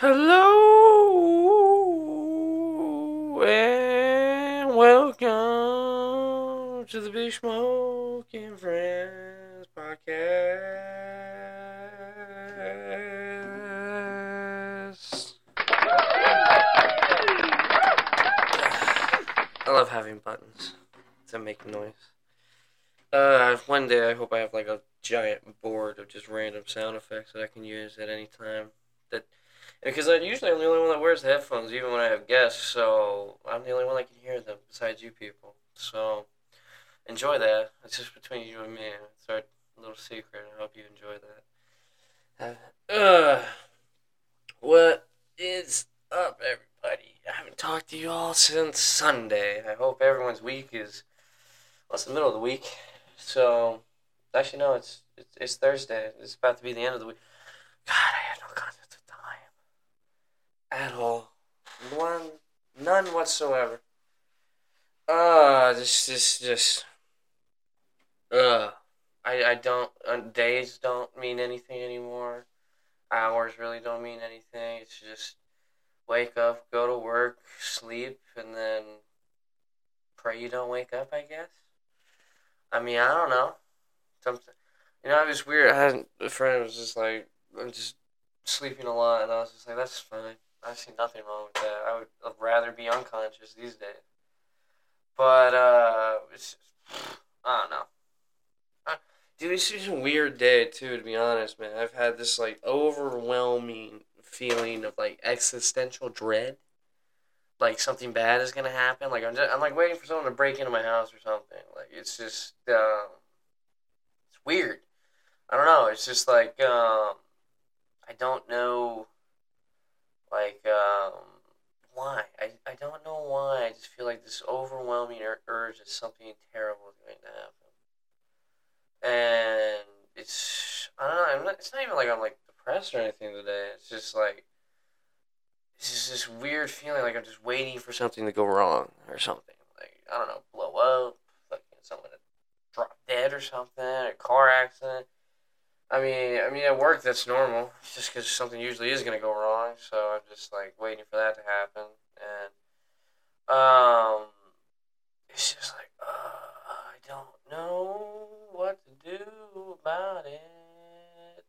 Hello and welcome to the Big Smoking Friends podcast. I love having buttons to make noise. Uh, one day I hope I have like a giant board of just random sound effects that I can use at any time. Because I usually I'm the only one that wears headphones, even when I have guests. So I'm the only one that can hear them besides you people. So enjoy that. It's just between you and me. It's our little secret. I hope you enjoy that. Uh, what is up, everybody? I haven't talked to you all since Sunday. I hope everyone's week is. Well, it's the middle of the week, so actually no, it's it's, it's Thursday. It's about to be the end of the week. God, I had no concept of time at all. One, none whatsoever. Uh, this, this, just, uh, I, I don't, uh, days don't mean anything anymore. Hours really don't mean anything. It's just wake up, go to work, sleep, and then pray you don't wake up, I guess. I mean, I don't know. Something, you know, it was weird. I had a friend was just like, I'm just sleeping a lot, and I was just like, that's fine. I see nothing wrong with that. I would rather be unconscious these days. But uh, it's I don't know. Dude, it's just a weird day too. To be honest, man, I've had this like overwhelming feeling of like existential dread. Like something bad is gonna happen. Like I'm just, I'm like waiting for someone to break into my house or something. Like it's just um, it's weird. I don't know. It's just like um, I don't know. Like um, why? I, I don't know why. I just feel like this overwhelming ur- urge that something terrible is going to happen. And it's I don't know. I'm not, it's not even like I'm like depressed or anything today. It's just like it's just this weird feeling like I'm just waiting for something to go wrong or something. Like I don't know, blow up, like someone to drop dead or something, a car accident. I mean, I mean, at work that's normal. Just because something usually is gonna go wrong, so I'm just like waiting for that to happen, and um, it's just like uh, I don't know what to do about it.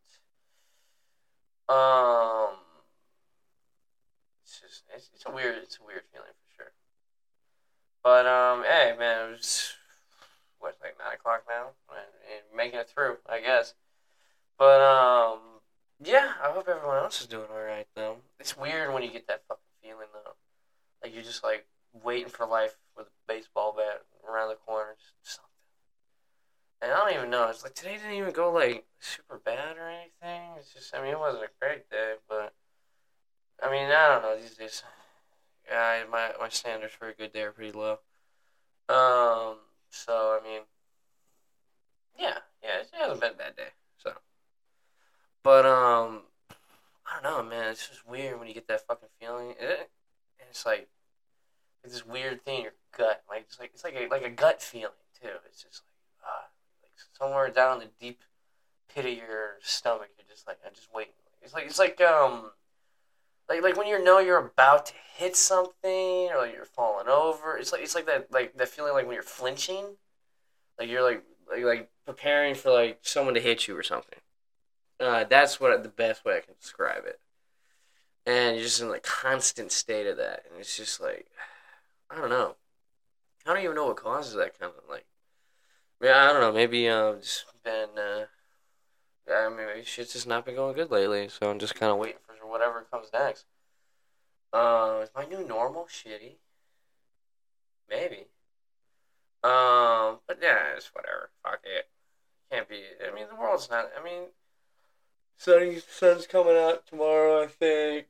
Um, it's just it's, it's a weird it's a weird feeling for sure. But um, hey man, it was what like nine o'clock now, and, and making it through, I guess. But um, yeah, I hope everyone else is doing all right though. It's weird when you get that fucking feeling though, like you're just like waiting for life with a baseball bat around the corner, just something. And I don't even know. It's like today didn't even go like super bad or anything. It's just, I mean, it wasn't a great day, but I mean, I don't know these days. Yeah, my my standards for a good day are pretty low. Um, so I mean, yeah, yeah, it hasn't been a bad day. But um, I don't know, man. It's just weird when you get that fucking feeling. It, it's like it's this weird thing in your gut. Like it's like it's like a like a gut feeling too. It's just like ah, like somewhere down the deep pit of your stomach. You're just like I'm just waiting. It's like it's like um. Like, like when you know you're about to hit something or like you're falling over, it's like it's like that like that feeling like when you're flinching, like you're like like, like preparing for like someone to hit you or something. Uh, that's what the best way I can describe it. And you're just in like constant state of that, and it's just like I don't know. I don't even know what causes that kind of like. Yeah, I don't know. Maybe um, just been. Uh, I mean, maybe shit's just not been going good lately, so I'm just kind of waiting for whatever comes next. Uh, is my new normal shitty? Maybe. Um, but yeah, it's whatever. Fuck it. Can't be. I mean, the world's not. I mean, sunny sun's coming out tomorrow. I think.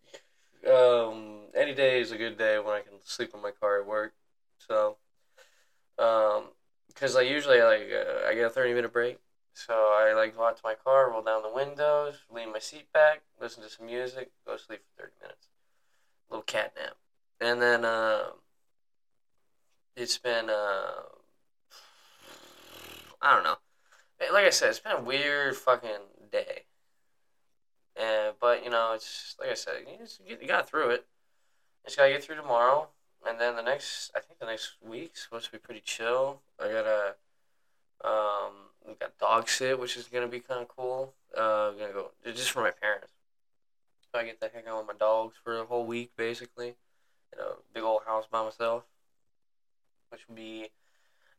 Um, any day is a good day when I can sleep in my car at work. So, um, because I usually like uh, I get a thirty minute break, so I like go out to my car, roll down the windows, lean my seat back, listen to some music, go sleep for thirty minutes, a little cat nap, and then uh, it's been uh, I don't know. Like I said, it's been a weird fucking day. And but you know, it's like I said, you, just you got through it. Just gotta get through tomorrow, and then the next. I think the next week's supposed to be pretty chill. I gotta. Um, we got dog sit, which is gonna be kind of cool. Uh, I'm gonna go just for my parents. So I get to hang out with my dogs for a whole week, basically. In a big old house by myself, which would be.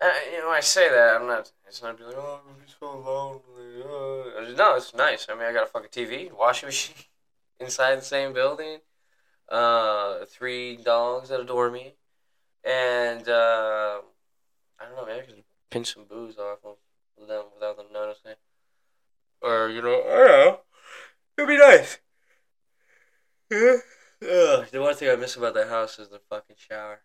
Uh, you know, I say that I'm not. It's not be like, oh, I'm gonna be so lonely. No, it's nice. I mean, I got a fucking TV, washing machine, inside the same building. Uh, three dogs that adore me, and uh, I don't know. Maybe I could pinch some booze off of them without them noticing. Or you know, I don't know. It'd be nice. Yeah. Ugh, the one thing I miss about the house is the fucking shower.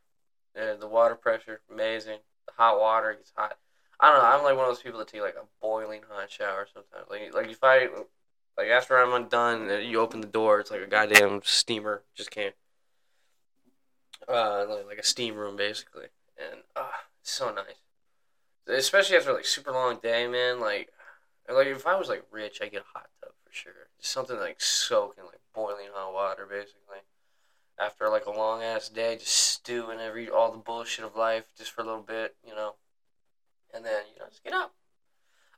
Yeah, the water pressure, amazing. Hot water gets hot. I don't know. I'm like one of those people that take like a boiling hot shower sometimes. Like, like if I, like after I'm done, you open the door, it's like a goddamn steamer. Just can't. Uh, like, like a steam room basically, and uh, it's so nice. Especially after like super long day, man. Like, like if I was like rich, I get a hot tub for sure. Just something like soaking like boiling hot water, basically. After like a long ass day, just stewing every all the bullshit of life just for a little bit, you know, and then you know just get up.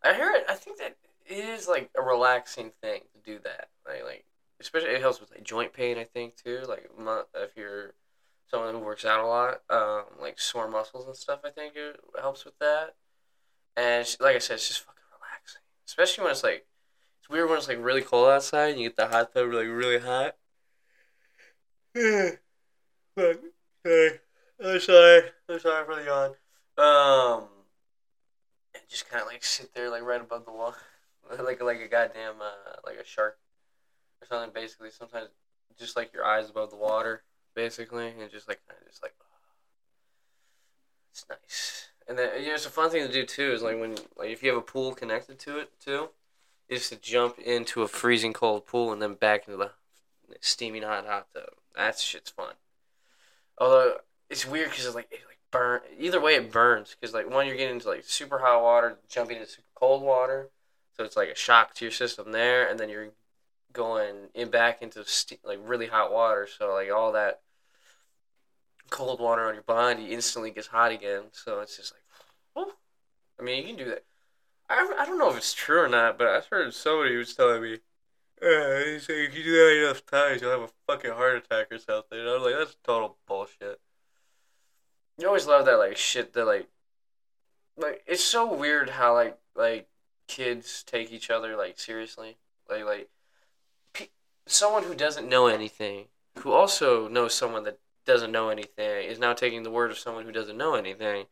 I hear it. I think that it is like a relaxing thing to do that. Like, like especially it helps with like joint pain. I think too. Like if you're someone who works out a lot, um, like sore muscles and stuff. I think it helps with that. And like I said, it's just fucking relaxing, especially when it's like it's weird when it's like really cold outside and you get the hot tub like really hot. but hey, I'm sorry. I'm sorry for the yawn. Um, and just kind of like sit there like right above the wall, like like a goddamn uh, like a shark or something. Basically, sometimes just like your eyes above the water, basically, and just like kind of just like it's nice. And then you know, it's a fun thing to do too. Is like when like if you have a pool connected to it too is to jump into a freezing cold pool and then back into the steaming hot hot tub. That shit's fun. Although it's weird because it's like it like burn. Either way, it burns because like one you're getting into like super hot water, jumping into super cold water, so it's like a shock to your system there, and then you're going in back into ste- like really hot water. So like all that cold water on your body instantly gets hot again. So it's just like, oh, I mean, you can do that. I, I don't know if it's true or not, but I've heard somebody was telling me, uh, he said if you do that enough times, you'll have a fucking heart attack or something. And I was like, that's total bullshit. You always love that like shit that like, like it's so weird how like like kids take each other like seriously, like like pe- someone who doesn't know anything, who also knows someone that doesn't know anything, is now taking the word of someone who doesn't know anything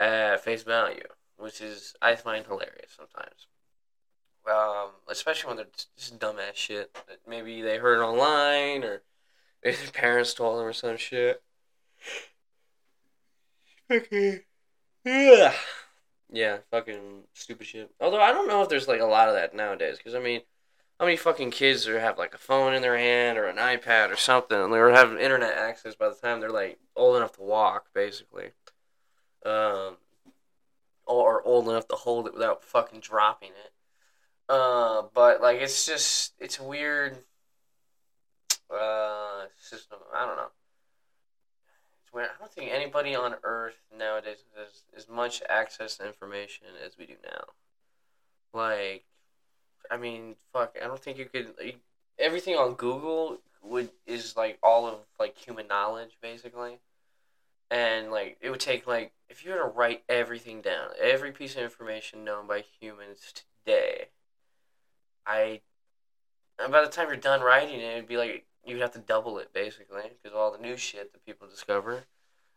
at face value which is I find hilarious sometimes. Um, especially when they're just dumbass shit that maybe they heard online or their parents told them or some shit. Okay. Yeah. Yeah, fucking stupid shit. Although I don't know if there's like a lot of that nowadays, because I mean, how many fucking kids are have like a phone in their hand or an iPad or something, and they're having internet access by the time they're like old enough to walk, basically. Um, or old enough to hold it without fucking dropping it. Uh, but like it's just it's weird uh system. I don't know. It's weird. I don't think anybody on Earth nowadays has as much access to information as we do now. Like, I mean, fuck. I don't think you could. Like, everything on Google would is like all of like human knowledge basically and like it would take like if you were to write everything down, every piece of information known by humans today, I and by the time you're done writing it, it'd be like you'd have to double it basically because all the new shit that people discover.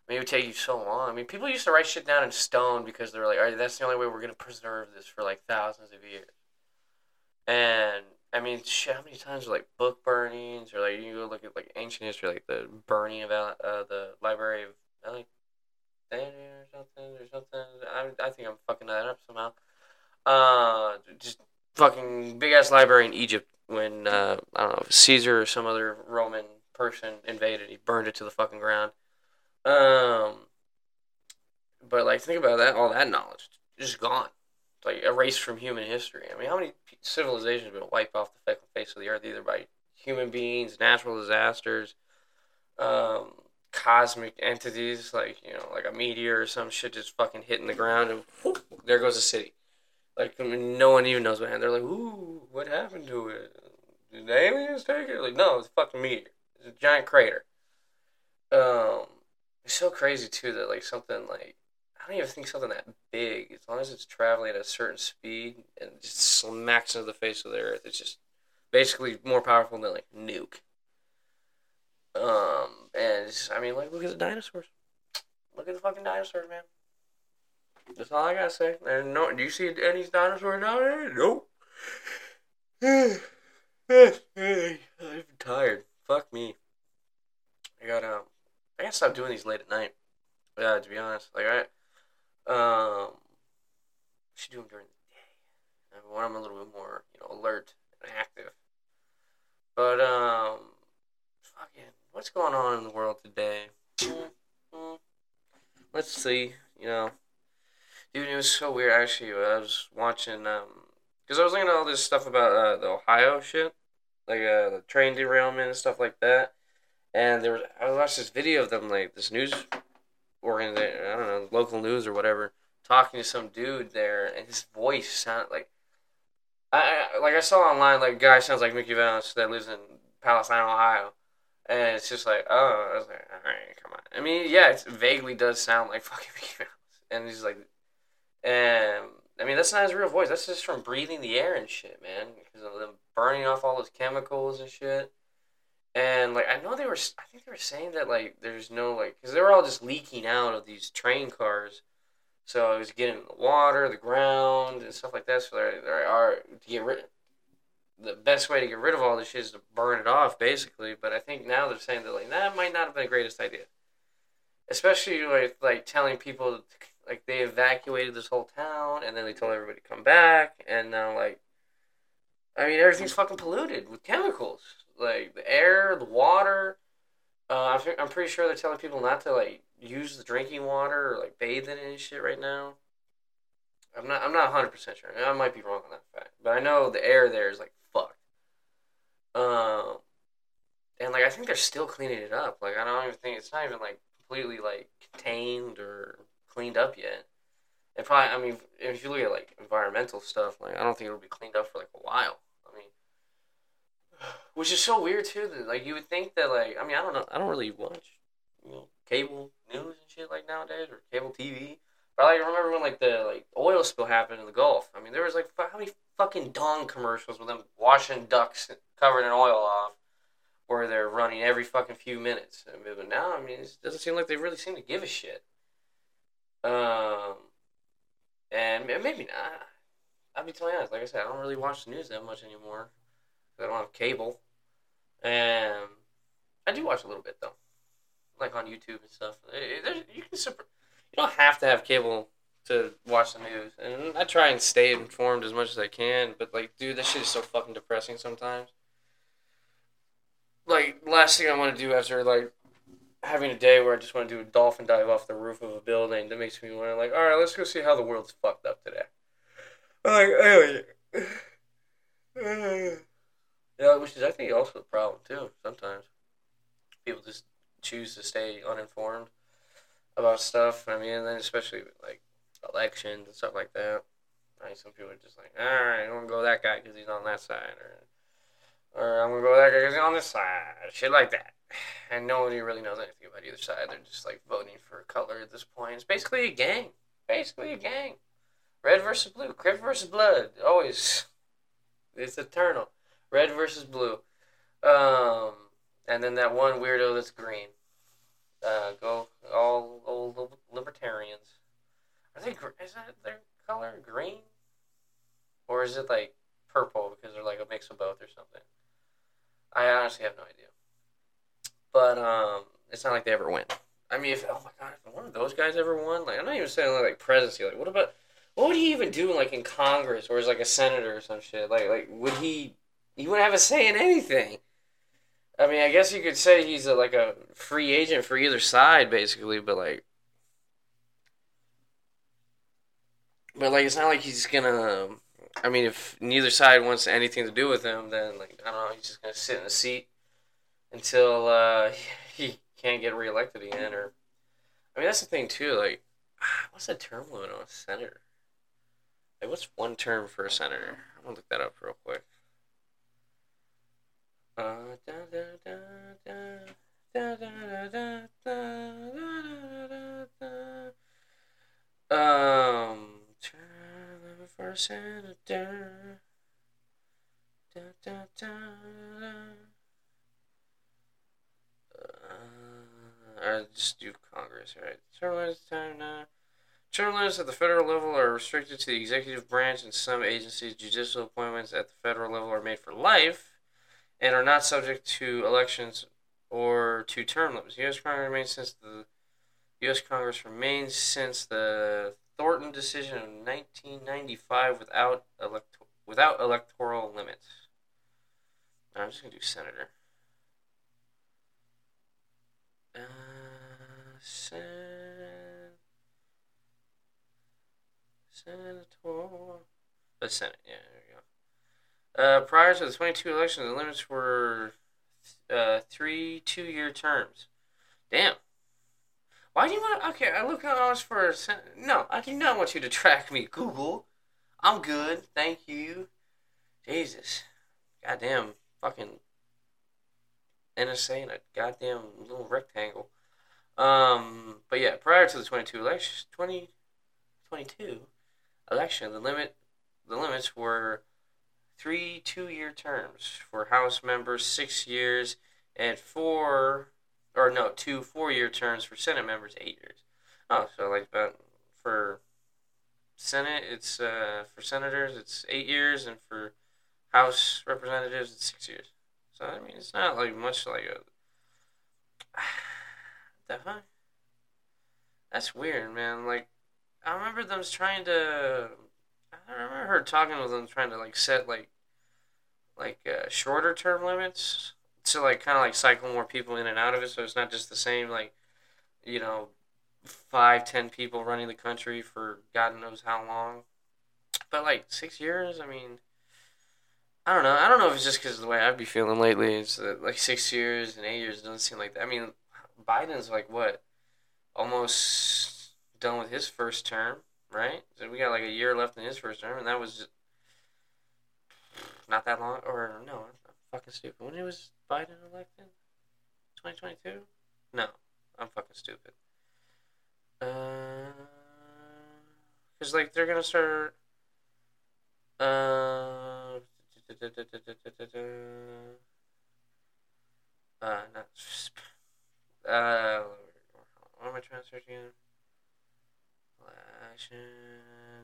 I mean, it would take you so long. I mean, people used to write shit down in stone because they were like, "All right, that's the only way we're gonna preserve this for like thousands of years." And I mean, shit, how many times like book burnings or like you go look at like ancient history, like the burning of uh, the Library of like or something or something. I, I think I'm fucking that up somehow. Uh, just fucking big ass library in Egypt when uh, I don't know Caesar or some other Roman person invaded. He burned it to the fucking ground. Um, but like think about that, all that knowledge just gone, like erased from human history. I mean, how many civilizations have been wiped off the face of the earth either by human beings, natural disasters, um, cosmic entities like you know, like a meteor or some shit just fucking hitting the ground and whoop, there goes a city. Like I mean, no one even knows what happened. They're like, "Ooh, what happened to it? Did aliens take it?" Like, no, it's a fucking meteor. It's a giant crater. Um, it's so crazy too that like something like I don't even think something that big, as long as it's traveling at a certain speed and just smacks into the face of the earth, it's just basically more powerful than like nuke. Um, and I mean, like look at the dinosaurs. Look at the fucking dinosaurs, man. That's all I gotta say. And no, do you see any dinosaurs down there? Nope. I'm tired. Fuck me. I gotta, I gotta stop doing these late at night. Yeah, to be honest, like I, um, I should do them during the day, when I'm a little bit more, you know, alert and active. But um, fucking, what's going on in the world today? Mm-hmm. Let's see. You know, dude, it was so weird. Actually, I was watching um, because I was looking at all this stuff about uh, the Ohio shit, like uh, the train derailment and stuff like that. And there was I watched this video of them like this news organization, I don't know, local news or whatever, talking to some dude there, and his voice sounded like, I, I like I saw online like guy sounds like Mickey Valance that lives in Palestine, Ohio, and it's just like, oh, I was like, all right, come on. I mean, yeah, it vaguely does sound like fucking Mickey Valance, and he's like, and I mean that's not his real voice. That's just from breathing the air and shit, man, because of them burning off all those chemicals and shit. And like I know they were, I think they were saying that like there's no like because they were all just leaking out of these train cars, so it was getting the water, the ground, and stuff like that. So there, there are to get rid. The best way to get rid of all this shit is to burn it off, basically. But I think now they're saying that like that might not have been the greatest idea, especially like like telling people like they evacuated this whole town and then they told everybody to come back and now like I mean everything's fucking polluted with chemicals like the air, the water. Uh, I'm, I'm pretty sure they're telling people not to like use the drinking water or like bathe in it and shit right now. I'm not I'm not 100 percent sure. I might be wrong on that fact, but I know the air there is like fucked. Um, and like I think they're still cleaning it up. Like I don't even think it's not even like completely like contained or cleaned up yet. And probably I mean if you look at like environmental stuff, like I don't think it'll be cleaned up for like a while I mean, which is so weird too. That like you would think that like I mean I don't know I don't really watch you know cable news and shit like nowadays or cable TV. But I like, remember when like the like oil spill happened in the Gulf. I mean there was like how many fucking Dawn commercials with them washing ducks covered in oil off, where they're running every fucking few minutes. I mean, but now I mean it doesn't seem like they really seem to give a shit. Um, and maybe not. I'll be telling you honest. Like I said, I don't really watch the news that much anymore. I don't have cable. And I do watch a little bit though, like on YouTube and stuff. There's, you can super, you don't have to have cable to watch the news, and I try and stay informed as much as I can. But like, dude, this shit is so fucking depressing sometimes. Like, last thing I want to do after like having a day where I just want to do a dolphin dive off the roof of a building, that makes me want to like, all right, let's go see how the world's fucked up today. Like, anyway. Yeah, which is I think also a problem too. Sometimes people just choose to stay uninformed about stuff. I mean, and then especially with, like elections and stuff like that. Mean, some people are just like, all right, I'm gonna go that guy because he's on that side, or or I'm gonna go that guy because he's on this side, shit like that. And nobody really knows anything about either side. They're just like voting for color at this point. It's basically a gang. Basically a gang. Red versus blue, Crip versus blood. Always, it's eternal. Red versus blue. Um, and then that one weirdo that's green. Uh, go all old libertarians. Are they? Is that their color green? Or is it like purple because they're like a mix of both or something? I honestly have no idea. But um, it's not like they ever win. I mean, if oh my god, if one of those guys ever won, like I'm not even saying like presidency. Like, what about what would he even do like in Congress or as like a senator or some shit? Like, like would he he wouldn't have a say in anything. I mean, I guess you could say he's a, like a free agent for either side, basically, but like, but like it's not like he's gonna. I mean, if neither side wants anything to do with him, then like I don't know, he's just gonna sit in the seat until uh, he can't get reelected again. Or, I mean, that's the thing too. Like, what's the term limit on a senator? Like, what's one term for a senator? I'm gonna look that up real quick. Uh, da, da, da, da. Da, da, da, um, time for senator. Da, da, da, da. Uh, just do Congress, right? Term limits time now. Term limits at the federal level are restricted to the executive branch and some agencies. Judicial appointments at the federal level are made for life and are not subject to elections or to term limits. U.S. Congress remains since the U.S. Congress remains since the Thornton decision of 1995 without elect without electoral limits. I'm just gonna do senator. Uh, sen- senator. The Senate, yeah, there we go. Uh, prior to the 22 election, the limits were uh, three two year terms. Damn. Why do you want to? Okay, I look how much for a sen- No, I do not want you to track me, Google. I'm good, thank you. Jesus. Goddamn fucking NSA in a goddamn little rectangle. Um, but yeah, prior to the 22 election, 2022 election, the limit, the limits were three two-year terms for House members, six years, and four, or no, two four-year terms for Senate members, eight years. Oh, so like that for Senate, it's uh, for senators, it's eight years, and for House representatives, it's six years. So I mean, it's not like much like a. the fuck? That's weird, man. Like, I remember them trying to. I remember her talking with them trying to like set like, like uh, shorter term limits to like kind of like cycle more people in and out of it, so it's not just the same like, you know, five ten people running the country for God knows how long. But like six years, I mean. I don't know. I don't know if it's just because of the way I've been feeling lately. It's like six years and eight years doesn't seem like that. I mean, Biden's like what, almost done with his first term, right? So we got like a year left in his first term, and that was not that long. Or no, I'm fucking stupid. When was Biden elected? Twenty twenty two? No, I'm fucking stupid. Uh, cause like they're gonna start. Uh uh, not. Uh, what am I trying to search again? Election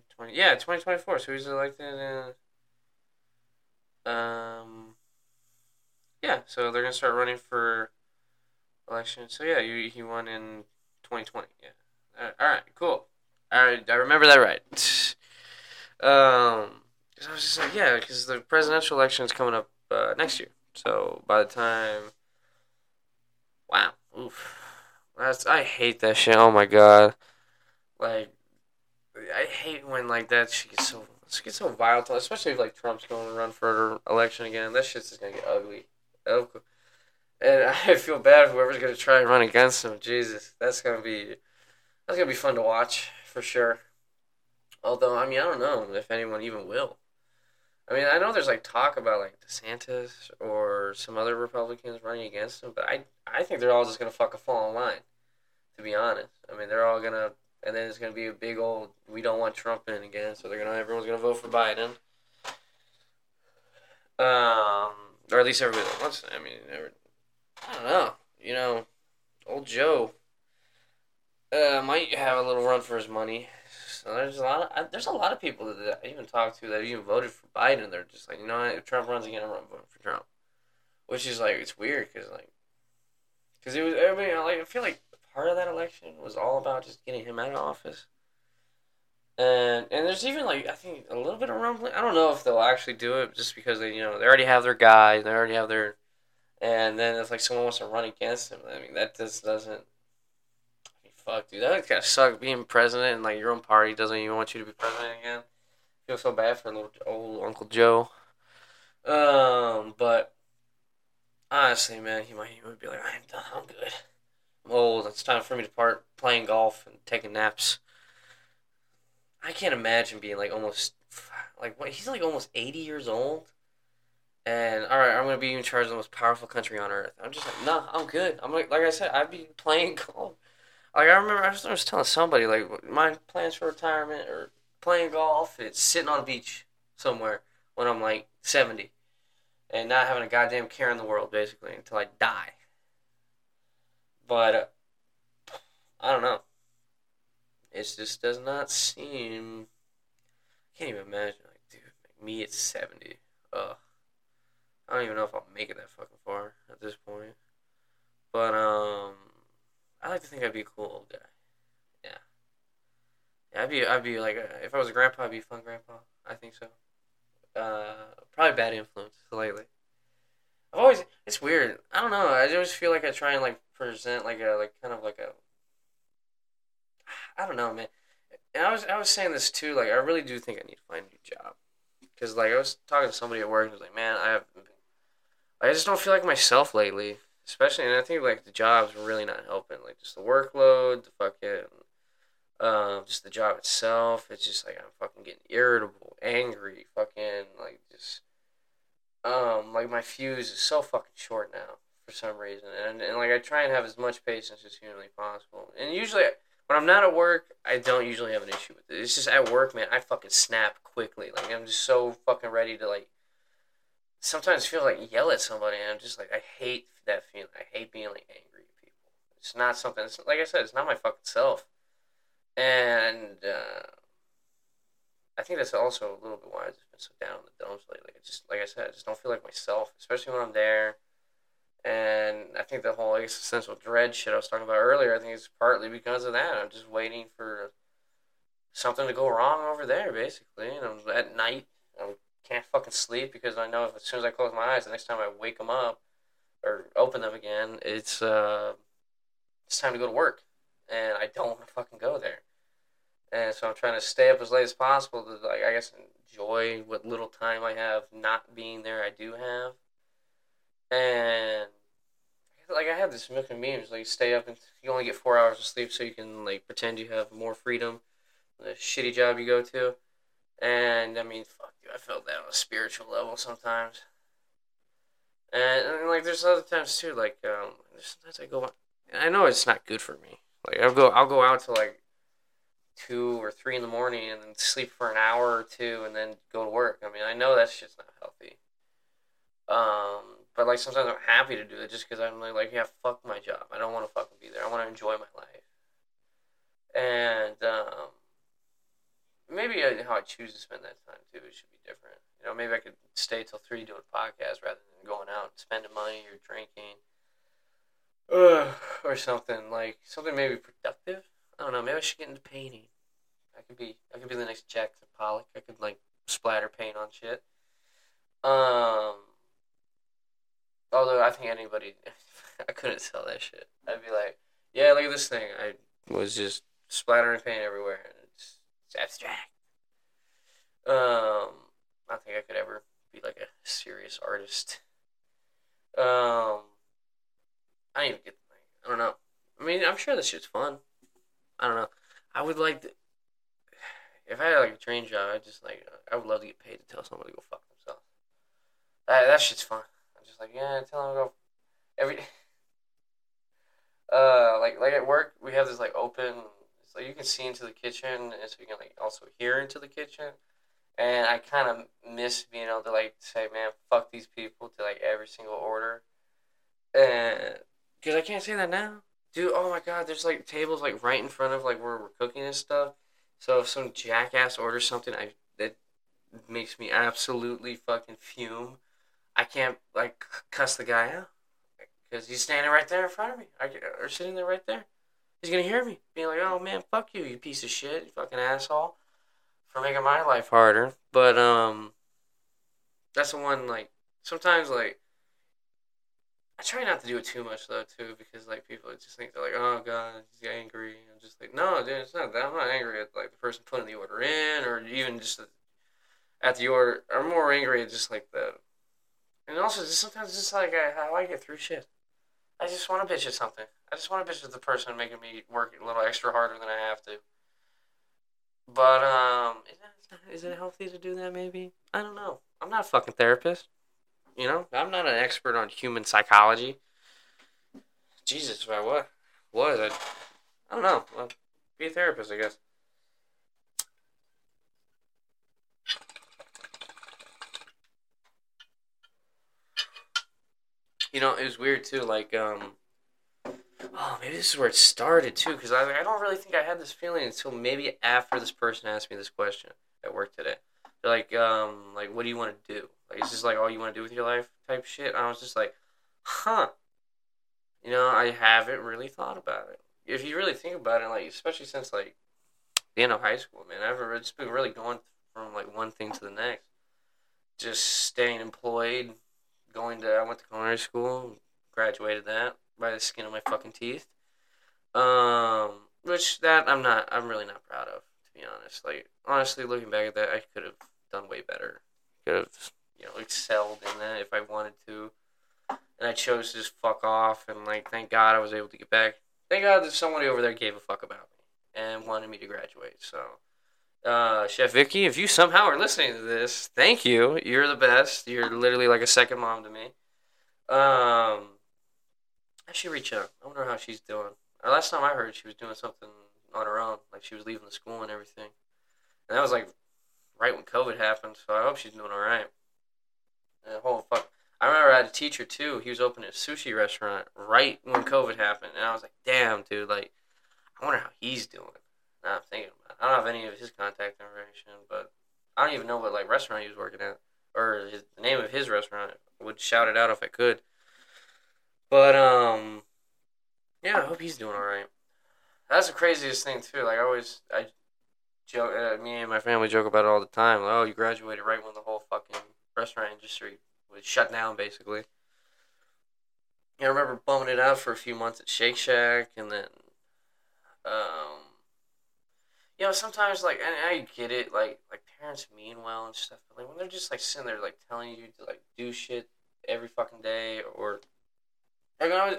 twenty. Yeah, twenty twenty four. So he's elected in. Um. Yeah, so they're gonna start running for election. So yeah, he he won in twenty twenty. Yeah. All right, cool. All right, I remember that right. um. Cause I was just like, yeah, because the presidential election is coming up uh, next year. So by the time, wow, oof, that's I hate that shit. Oh my god, like I hate when like that shit gets so it gets so volatile, especially if like Trump's going to run for election again. That shit's just gonna get ugly. And I feel bad whoever's gonna try and run against him. Jesus, that's gonna be that's gonna be fun to watch for sure. Although I mean I don't know if anyone even will. I mean, I know there's like talk about like DeSantis or some other Republicans running against him, but I I think they're all just gonna fuck a fall in line. To be honest, I mean they're all gonna, and then it's gonna be a big old we don't want Trump in again, so they're gonna everyone's gonna vote for Biden. Um, or at least everybody that wants. It. I mean, never. I don't know. You know, old Joe uh, might have a little run for his money. So there's a lot of there's a lot of people that I even talked to that even voted for Biden. They're just like, you know, if Trump runs again, I'm voting for Trump. Which is like it's weird because like, because it was everybody like I feel like part of that election was all about just getting him out of office. And and there's even like I think a little bit of rumbling. I don't know if they'll actually do it just because they you know they already have their guy, they already have their, and then if like someone wants to run against him, I mean that just doesn't. Fuck, dude, that kind of suck being president and like your own party doesn't even want you to be president again. Feel so bad for little old Uncle Joe. Um, but honestly, man, he might, might be like, I'm done. I'm good. I'm old. It's time for me to part playing golf and taking naps. I can't imagine being like almost like what he's like almost eighty years old. And all right, I'm gonna be in charge of the most powerful country on earth. I'm just like, no, I'm good. I'm like, like I said, I'd be playing golf. Like I remember, I I was telling somebody like my plans for retirement or playing golf. It's sitting on a beach somewhere when I'm like seventy, and not having a goddamn care in the world basically until I die. But uh, I don't know. It just does not seem. I can't even imagine, like, dude, me at seventy. Ugh. I don't even know if I'll make it that fucking far at this point. But um, I like to think I'd be a cool old guy. Yeah. Yeah, I'd be, I'd be like, uh, if I was a grandpa, I'd be a fun grandpa. I think so. Uh, probably bad influence lately. I've always, it's weird. I don't know. I always feel like I try and like present like a like kind of like a. I don't know, man. And I was I was saying this too. Like I really do think I need to find a new job, because like I was talking to somebody at work and I was like, man, I have, I just don't feel like myself lately. Especially, and I think like the job's were really not helping. Like just the workload, the fucking, um, just the job itself. It's just like I'm fucking getting irritable, angry, fucking like just, um, like my fuse is so fucking short now for some reason, and and like I try and have as much patience as humanly possible. And usually, when I'm not at work, I don't usually have an issue with it. It's just at work, man. I fucking snap quickly. Like I'm just so fucking ready to like. Sometimes feel like yell at somebody, and I'm just like I hate that feeling. I hate being like angry at people. It's not something. It's, like I said, it's not my fucking self, and uh, I think that's also a little bit why I've just been so down in the dumps lately. I just like I said, I just don't feel like myself, especially when I'm there. And I think the whole existential dread shit I was talking about earlier, I think it's partly because of that. I'm just waiting for something to go wrong over there, basically. And I'm at night, I can't fucking sleep because I know if as soon as I close my eyes, the next time I wake them up or open them again, it's uh, it's time to go to work, and I don't want to fucking go there. And so I'm trying to stay up as late as possible to like I guess enjoy what little time I have not being there. I do have and like I have this memes like stay up and you only get four hours of sleep so you can like pretend you have more freedom the shitty job you go to and I mean fuck you I felt that on a spiritual level sometimes and, and like there's other times too like um sometimes I go I know it's not good for me like I'll go I'll go out to like two or three in the morning and then sleep for an hour or two and then go to work I mean I know that's just not healthy um but like sometimes I'm happy to do it just because I'm like, like, yeah, fuck my job. I don't want to fucking be there. I want to enjoy my life. And um, maybe how I choose to spend that time too. Should be different. You know, maybe I could stay till three doing podcast rather than going out spending money or drinking. Uh, or something like something maybe productive. I don't know. Maybe I should get into painting. I could be I could be the next Jackson Pollock. I could like splatter paint on shit. Um, Although I think anybody, I couldn't sell that shit. I'd be like, yeah, look at this thing. I was just splattering paint everywhere, and it's, it's abstract. Um, I think I could ever be like a serious artist. Um, I don't even get. I don't know. I mean, I'm sure this shit's fun. I don't know. I would like to. If I had like a dream job, I just like I would love to get paid to tell somebody to go fuck themselves. That that shit's fun I'm just like, yeah, tell him to go every. Uh, like like at work, we have this like open, so you can see into the kitchen, and so you can like also hear into the kitchen. And I kind of miss being able to like say, man, fuck these people to like every single order, and because I can't say that now, dude. Oh my god, there's like tables like right in front of like where we're cooking and stuff. So if some jackass orders something, I that makes me absolutely fucking fume. I can't like cuss the guy out because he's standing right there in front of me, I, or sitting there right there. He's gonna hear me being like, "Oh man, fuck you, you piece of shit, you fucking asshole," for making my life harder. But um, that's the one like sometimes like I try not to do it too much though too because like people just think they're like, oh god, he's angry. I'm just like, no, dude, it's not that. I'm not angry at like the person putting the order in or even just the, at the order. I'm more angry at just like the, and also just sometimes it's just like I, how I get through shit. I just want to bitch at something. I just want to bitch at the person making me work a little extra harder than I have to. But um, is it, healthy to do that? Maybe I don't know. I'm not a fucking therapist. You know, I'm not an expert on human psychology. Jesus, if I was, was I, I don't know. Well, be a therapist, I guess. You know, it was weird too. Like, um, oh, maybe this is where it started too. Because I, I don't really think I had this feeling until maybe after this person asked me this question at work today. They're like, um, like, what do you want to do? Like, is this like all you want to do with your life type shit? And I was just like, huh. You know, I haven't really thought about it. If you really think about it, like, especially since like the end of high school, man, I've just been really going from like one thing to the next. Just staying employed, going to I went to culinary school, graduated that by the skin of my fucking teeth. Um, which that I'm not, I'm really not proud of, to be honest. Like honestly, looking back at that, I could have done way better. Could have, you know, excelled in that if I wanted to. And I chose to just fuck off, and like, thank God I was able to get back. Thank God that somebody over there gave a fuck about me and wanted me to graduate. So, uh, Chef Vicky, if you somehow are listening to this, thank you. You're the best. You're literally like a second mom to me. Um, I should reach out. I wonder how she's doing. Last time I heard, she was doing something on her own, like she was leaving the school and everything. And that was like right when COVID happened, so I hope she's doing all right. And oh fuck, I remember I had a teacher too. He was opening a sushi restaurant right when COVID happened, and I was like, damn, dude, like, I wonder how he's doing. Now I'm thinking about. It. I don't have any of his contact information, but I don't even know what like restaurant he was working at or his, the name of his restaurant. I would shout it out if I could. But um, yeah, I hope he's doing all right. That's the craziest thing too. Like I always, I joke, uh, me and my family joke about it all the time. Like, oh, you graduated right when the whole fucking restaurant industry was shut down, basically. I remember bumming it out for a few months at Shake Shack, and then, um, you know, sometimes like, and I get it, like, like parents mean well and stuff, but like when they're just like sitting there like telling you to like do shit every fucking day, or I was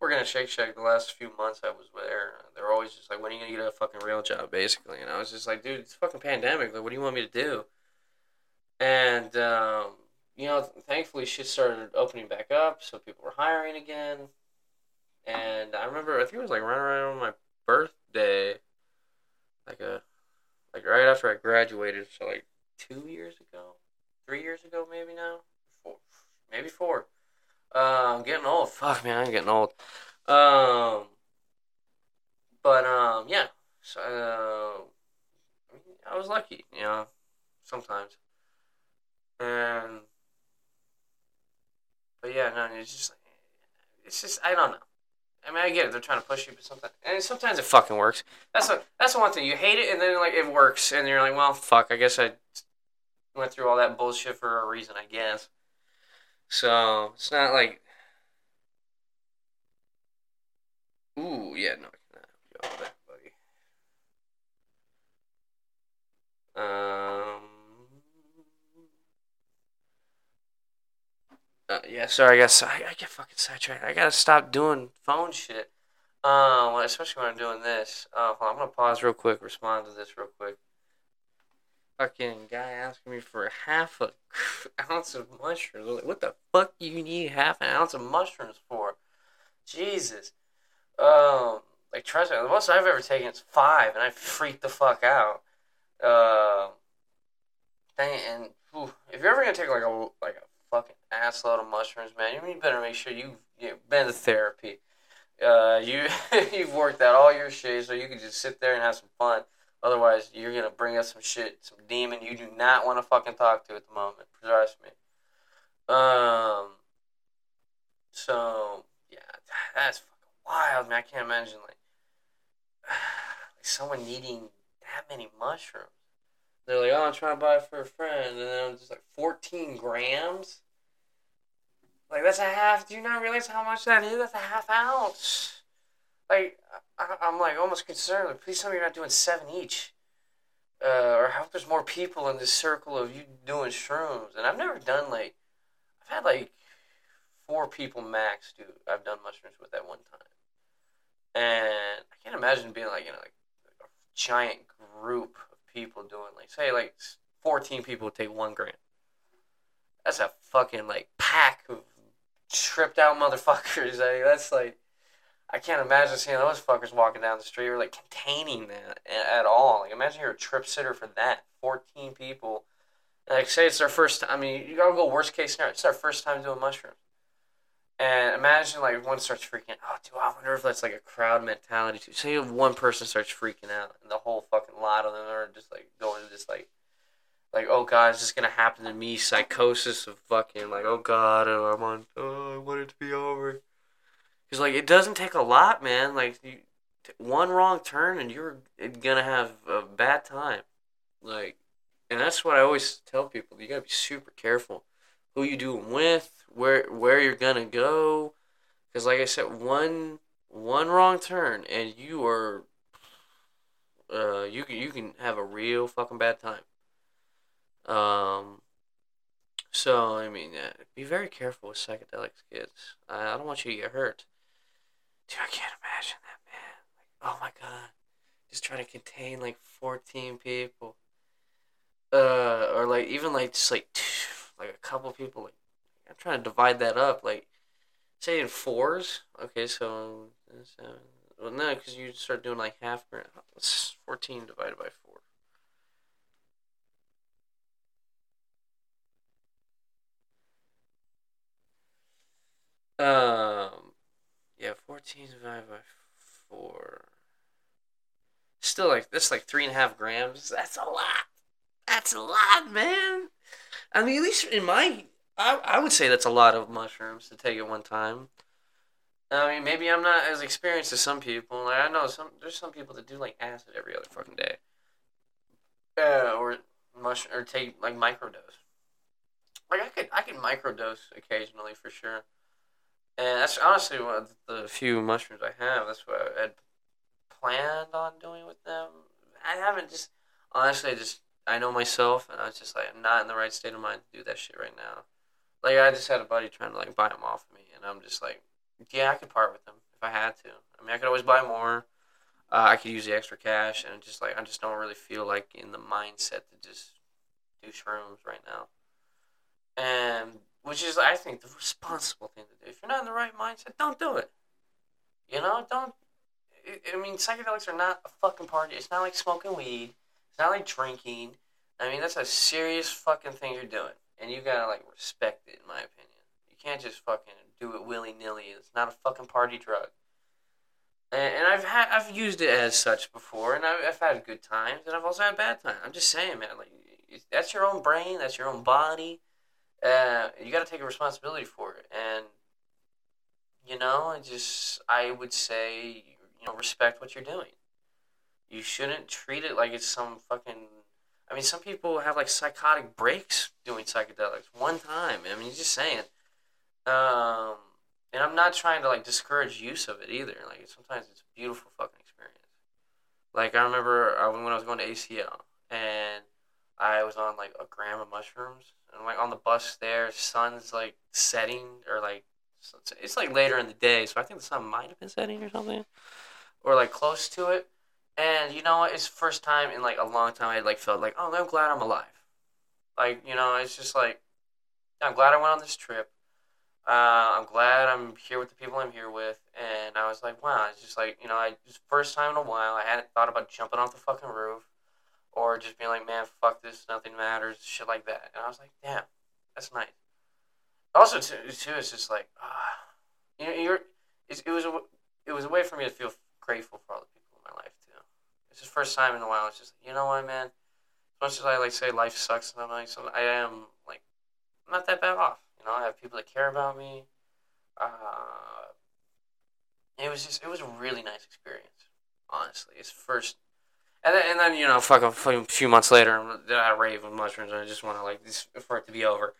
working at Shake Shack the last few months I was there, they're always just like, when are you gonna get a fucking real job, basically, and I was just like, dude, it's fucking pandemic, like, what do you want me to do? And um, you know, thankfully shit started opening back up, so people were hiring again. And I remember, I think it was like right around my birthday, like a, like right after I graduated, so like two years ago, three years ago, maybe now, four, maybe four. I'm getting old. Fuck man, I'm getting old. Um, but um, yeah. So uh, I was lucky, you know, sometimes. And but yeah, no, it's just it's just I don't know. I mean, I get it. They're trying to push you, but sometimes and sometimes it fucking works. That's a that's the one thing you hate it, and then like it works, and you're like, well, fuck. I guess I went through all that bullshit for a reason, I guess. So it's not like, ooh, yeah, no, I cannot buddy. Um. Uh, yeah, sorry, I guess I, I get fucking sidetracked. I gotta stop doing phone shit. Um, especially when I'm doing this. Uh, I'm gonna pause real quick, respond to this real quick. Fucking guy asking me for half a ounce of mushrooms. Like, what the fuck do you need half an ounce of mushrooms for? Jesus. Um, like trust me, the most I've ever taken is five, and I freaked the fuck out. Uh, and if you're ever gonna take like a like a fucking assload of mushrooms, man. You better make sure you you've been to therapy. Uh, you you've worked out all your shit so you can just sit there and have some fun. Otherwise, you're gonna bring us some shit, some demon you do not want to fucking talk to at the moment. Trust me. Um. So yeah, that's fucking wild, man. I can't imagine like, like someone needing that many mushrooms. They're like, oh, I'm trying to buy it for a friend, and then I'm just like 14 grams. Like that's a half. Do you not realize how much that is? That's a half ounce. Like I, I'm like almost concerned. Like, please tell me you're not doing seven each. Uh, or I hope there's more people in this circle of you doing shrooms. And I've never done like, I've had like four people max do. I've done mushrooms with at one time, and I can't imagine being like you know like a giant group of people doing like say like fourteen people take one gram. That's a fucking like pack of tripped out motherfuckers. Like, that's like I can't imagine seeing those fuckers walking down the street or like containing that at all. Like imagine you're a trip sitter for that. Fourteen people. Like say it's their first time I mean, you gotta go worst case scenario. It's their first time doing mushrooms. And imagine like one starts freaking out. Oh, dude, I wonder if that's like a crowd mentality too. Say one person starts freaking out and the whole fucking lot of them are just like going to just like like, oh god, is this gonna happen to me? Psychosis of fucking like, oh god, I'm on. Oh, I want it to be over. Like it doesn't take a lot, man. Like you, one wrong turn and you're gonna have a bad time. Like, and that's what I always tell people. You gotta be super careful who you do with, where where you're gonna go. Cause like I said, one one wrong turn and you are. Uh, you can you can have a real fucking bad time. Um, so I mean, yeah, be very careful with psychedelics, kids. I, I don't want you to get hurt. Dude, I can't imagine that, man. Like, oh my god, just trying to contain like fourteen people. Uh, or like even like just like like a couple people. Like, I'm trying to divide that up. Like, say in fours. Okay, so seven. Well, no, because you start doing like half. Fourteen divided by four. Um, yeah, 14 divided by 4. Still, like, that's like three and a half grams. That's a lot. That's a lot, man. I mean, at least in my. I, I would say that's a lot of mushrooms to take at one time. I mean, maybe I'm not as experienced as some people. Like, I know some there's some people that do like acid every other fucking day. Uh, or mushroom or take like microdose. Like I could I could microdose occasionally for sure. And that's honestly one of the few mushrooms I have. That's what I had planned on doing with them. I haven't just honestly I just I know myself, and I was just like I'm not in the right state of mind to do that shit right now. Like I just had a buddy trying to like buy them off of me, and I'm just like, yeah, I could part with them if I had to. I mean, I could always buy more. Uh, I could use the extra cash, and just like I just don't really feel like in the mindset to just do shrooms right now. And which is, I think, the responsible thing to do. If you're not in the right mindset, don't do it. You know, don't. I mean, psychedelics are not a fucking party. It's not like smoking weed. It's not like drinking. I mean, that's a serious fucking thing you're doing, and you gotta like respect it, in my opinion. You can't just fucking do it willy nilly. It's not a fucking party drug. And, and I've had I've used it as such before, and I've, I've had good times, and I've also had bad times. I'm just saying, man. Like, that's your own brain. That's your own body uh, you got to take a responsibility for it. And you know, I just I would say you know respect what you're doing. You shouldn't treat it like it's some fucking. I mean, some people have like psychotic breaks doing psychedelics one time. I mean, just saying. Um, and I'm not trying to like discourage use of it either. Like sometimes it's a beautiful fucking experience. Like I remember uh, when I was going to ACL and I was on like a gram of mushrooms and like on the bus there, sun's like setting or like it's like later in the day, so I think the sun might have been setting or something, or like close to it. And you know? It's first time in like a long time I like felt like, oh, I'm glad I'm alive. Like you know, it's just like I'm glad I went on this trip. Uh, I'm glad I'm here with the people I'm here with, and I was like, wow, it's just like you know, I just first time in a while I hadn't thought about jumping off the fucking roof or just being like, man, fuck this, nothing matters, shit like that. And I was like, damn, that's nice. Also, too, too it's just like, uh, you know, you're, it, it was a, it was a way for me to feel grateful for all the people in my life too. It's the first time in a while. It's just, you know what, man. As much as I like say life sucks, and I'm like, so I am like, I'm not that bad off. You know, I have people that care about me. Uh, it was just, it was a really nice experience. Honestly, it's first and then, and then you know, fuck a few months later, I rave with mushrooms, and I just want to like this for it to be over.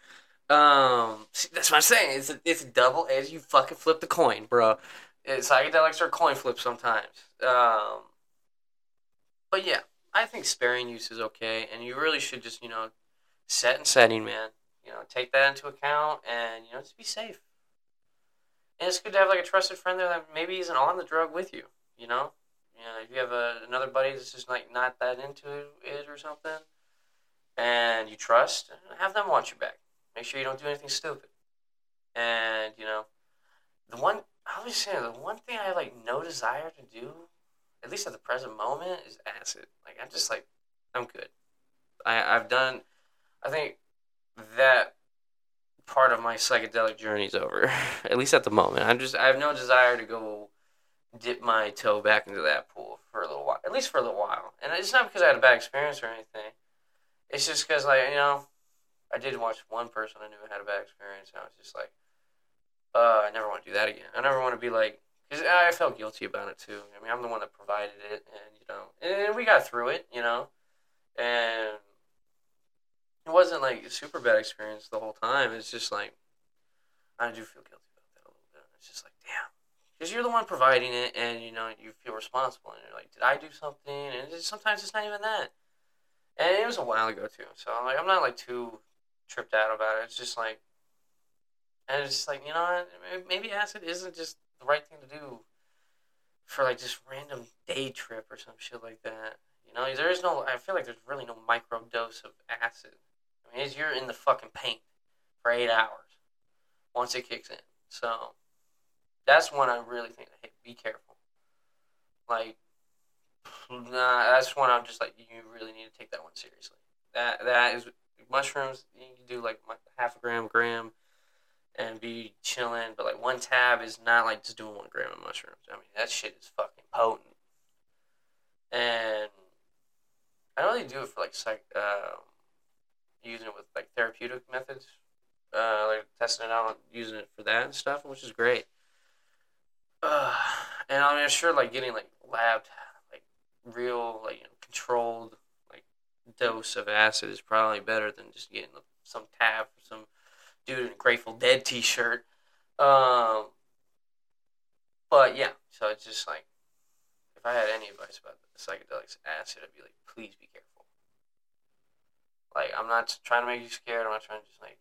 Um, see, that's what I'm saying. It's a, it's double edged. You fucking flip the coin, bro. It's psychedelics are coin flips sometimes. Um, but yeah, I think sparing use is okay, and you really should just you know set and setting, man. You know, take that into account, and you know, just be safe. And it's good to have like a trusted friend there that maybe isn't on the drug with you. You know, know, if you have a, another buddy that's just like not that into it or something, and you trust, have them watch your back. Make sure you don't do anything stupid. And you know, the one I was saying, the one thing I have like no desire to do, at least at the present moment, is acid. Like I'm just like, I'm good. I I've done. I think that part of my psychedelic journey is over. at least at the moment, I'm just I have no desire to go dip my toe back into that pool for a little while. At least for a little while. And it's not because I had a bad experience or anything. It's just because like you know, I did watch one person I knew had a bad experience, and I was just like, uh, I never want to do that again. I never want to be like, because I felt guilty about it too. I mean, I'm the one that provided it, and you know, and we got through it, you know, and it wasn't like a super bad experience the whole time. It's just like I do feel guilty about that a little bit. It's just like, because you're the one providing it, and you know, you feel responsible, and you're like, did I do something? And it's, sometimes it's not even that. And it was a while ago too, so I'm like, I'm not like too tripped out about it. It's just like, and it's just like, you know, maybe acid isn't just the right thing to do for like just random day trip or some shit like that. You know, there is no. I feel like there's really no micro dose of acid. I mean, you're in the fucking paint for eight hours once it kicks in. So that's one I really think. Hey, be careful. Like, nah, that's one I'm just like, you really need to take that one seriously. That that is mushrooms. You can do like half a gram, gram and be chilling. But like one tab is not like just doing one gram of mushrooms. I mean that shit is fucking potent. And I don't really do it for like psych, uh, using it with like therapeutic methods, uh, like testing it out, using it for that and stuff, which is great. Uh, and I mean, sure, like getting like labbed, like real, like you know, controlled, like dose of acid is probably better than just getting some tab for some dude in a Grateful Dead T-shirt. Um, but yeah, so it's just like if I had any advice about psychedelics acid, I'd be like, please be careful. Like I'm not trying to make you scared. I'm not trying to just like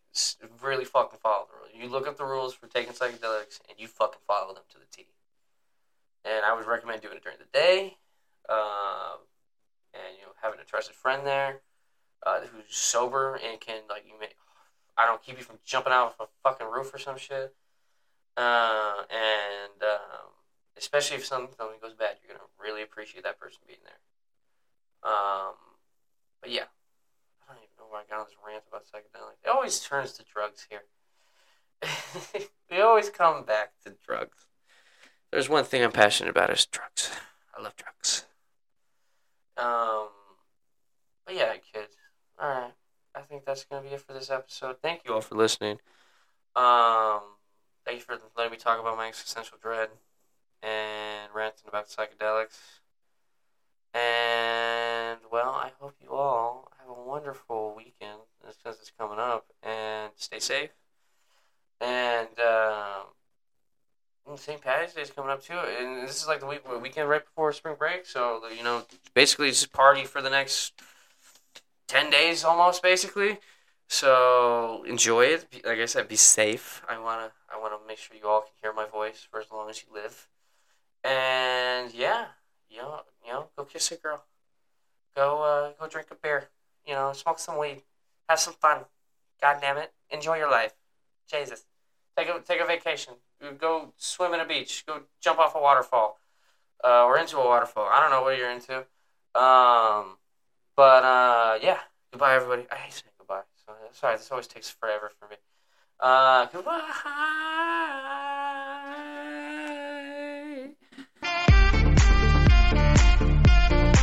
really fucking follow the rules. You look up the rules for taking psychedelics and you fucking follow them to the T. And I would recommend doing it during the day, um, and you know having a trusted friend there uh, who's sober and can like you may I don't keep you from jumping out of a fucking roof or some shit. Uh, and um, especially if something goes bad, you're gonna really appreciate that person being there. Um, but yeah, I got on this rant about psychedelics. It always turns to drugs here. we always come back to drugs. There's one thing I'm passionate about is drugs. I love drugs. Um, but yeah, kids. All right. I think that's to be it for this episode. Thank you all for listening. Um, thank you for letting me talk about my existential dread and ranting about psychedelics. And, well, I hope you all wonderful weekend since it's coming up. And stay safe. And, um, St. Patty's Day is coming up too, and this is like the week weekend right before spring break. So you know, basically, just party for the next 10 days almost basically. So enjoy it. Like I said, be safe. I wanna I wanna make sure you all can hear my voice for as long as you live. And yeah, you know, you know, go kiss a girl. Go uh, go drink a beer. You know, smoke some weed. Have some fun. God damn it. Enjoy your life. Jesus. Take a take a vacation. Go swim in a beach. Go jump off a waterfall. Uh, or into a waterfall. I don't know what you're into. Um but uh, yeah, goodbye, everybody. I hate saying goodbye. So, sorry, this always takes forever for me. Uh, goodbye.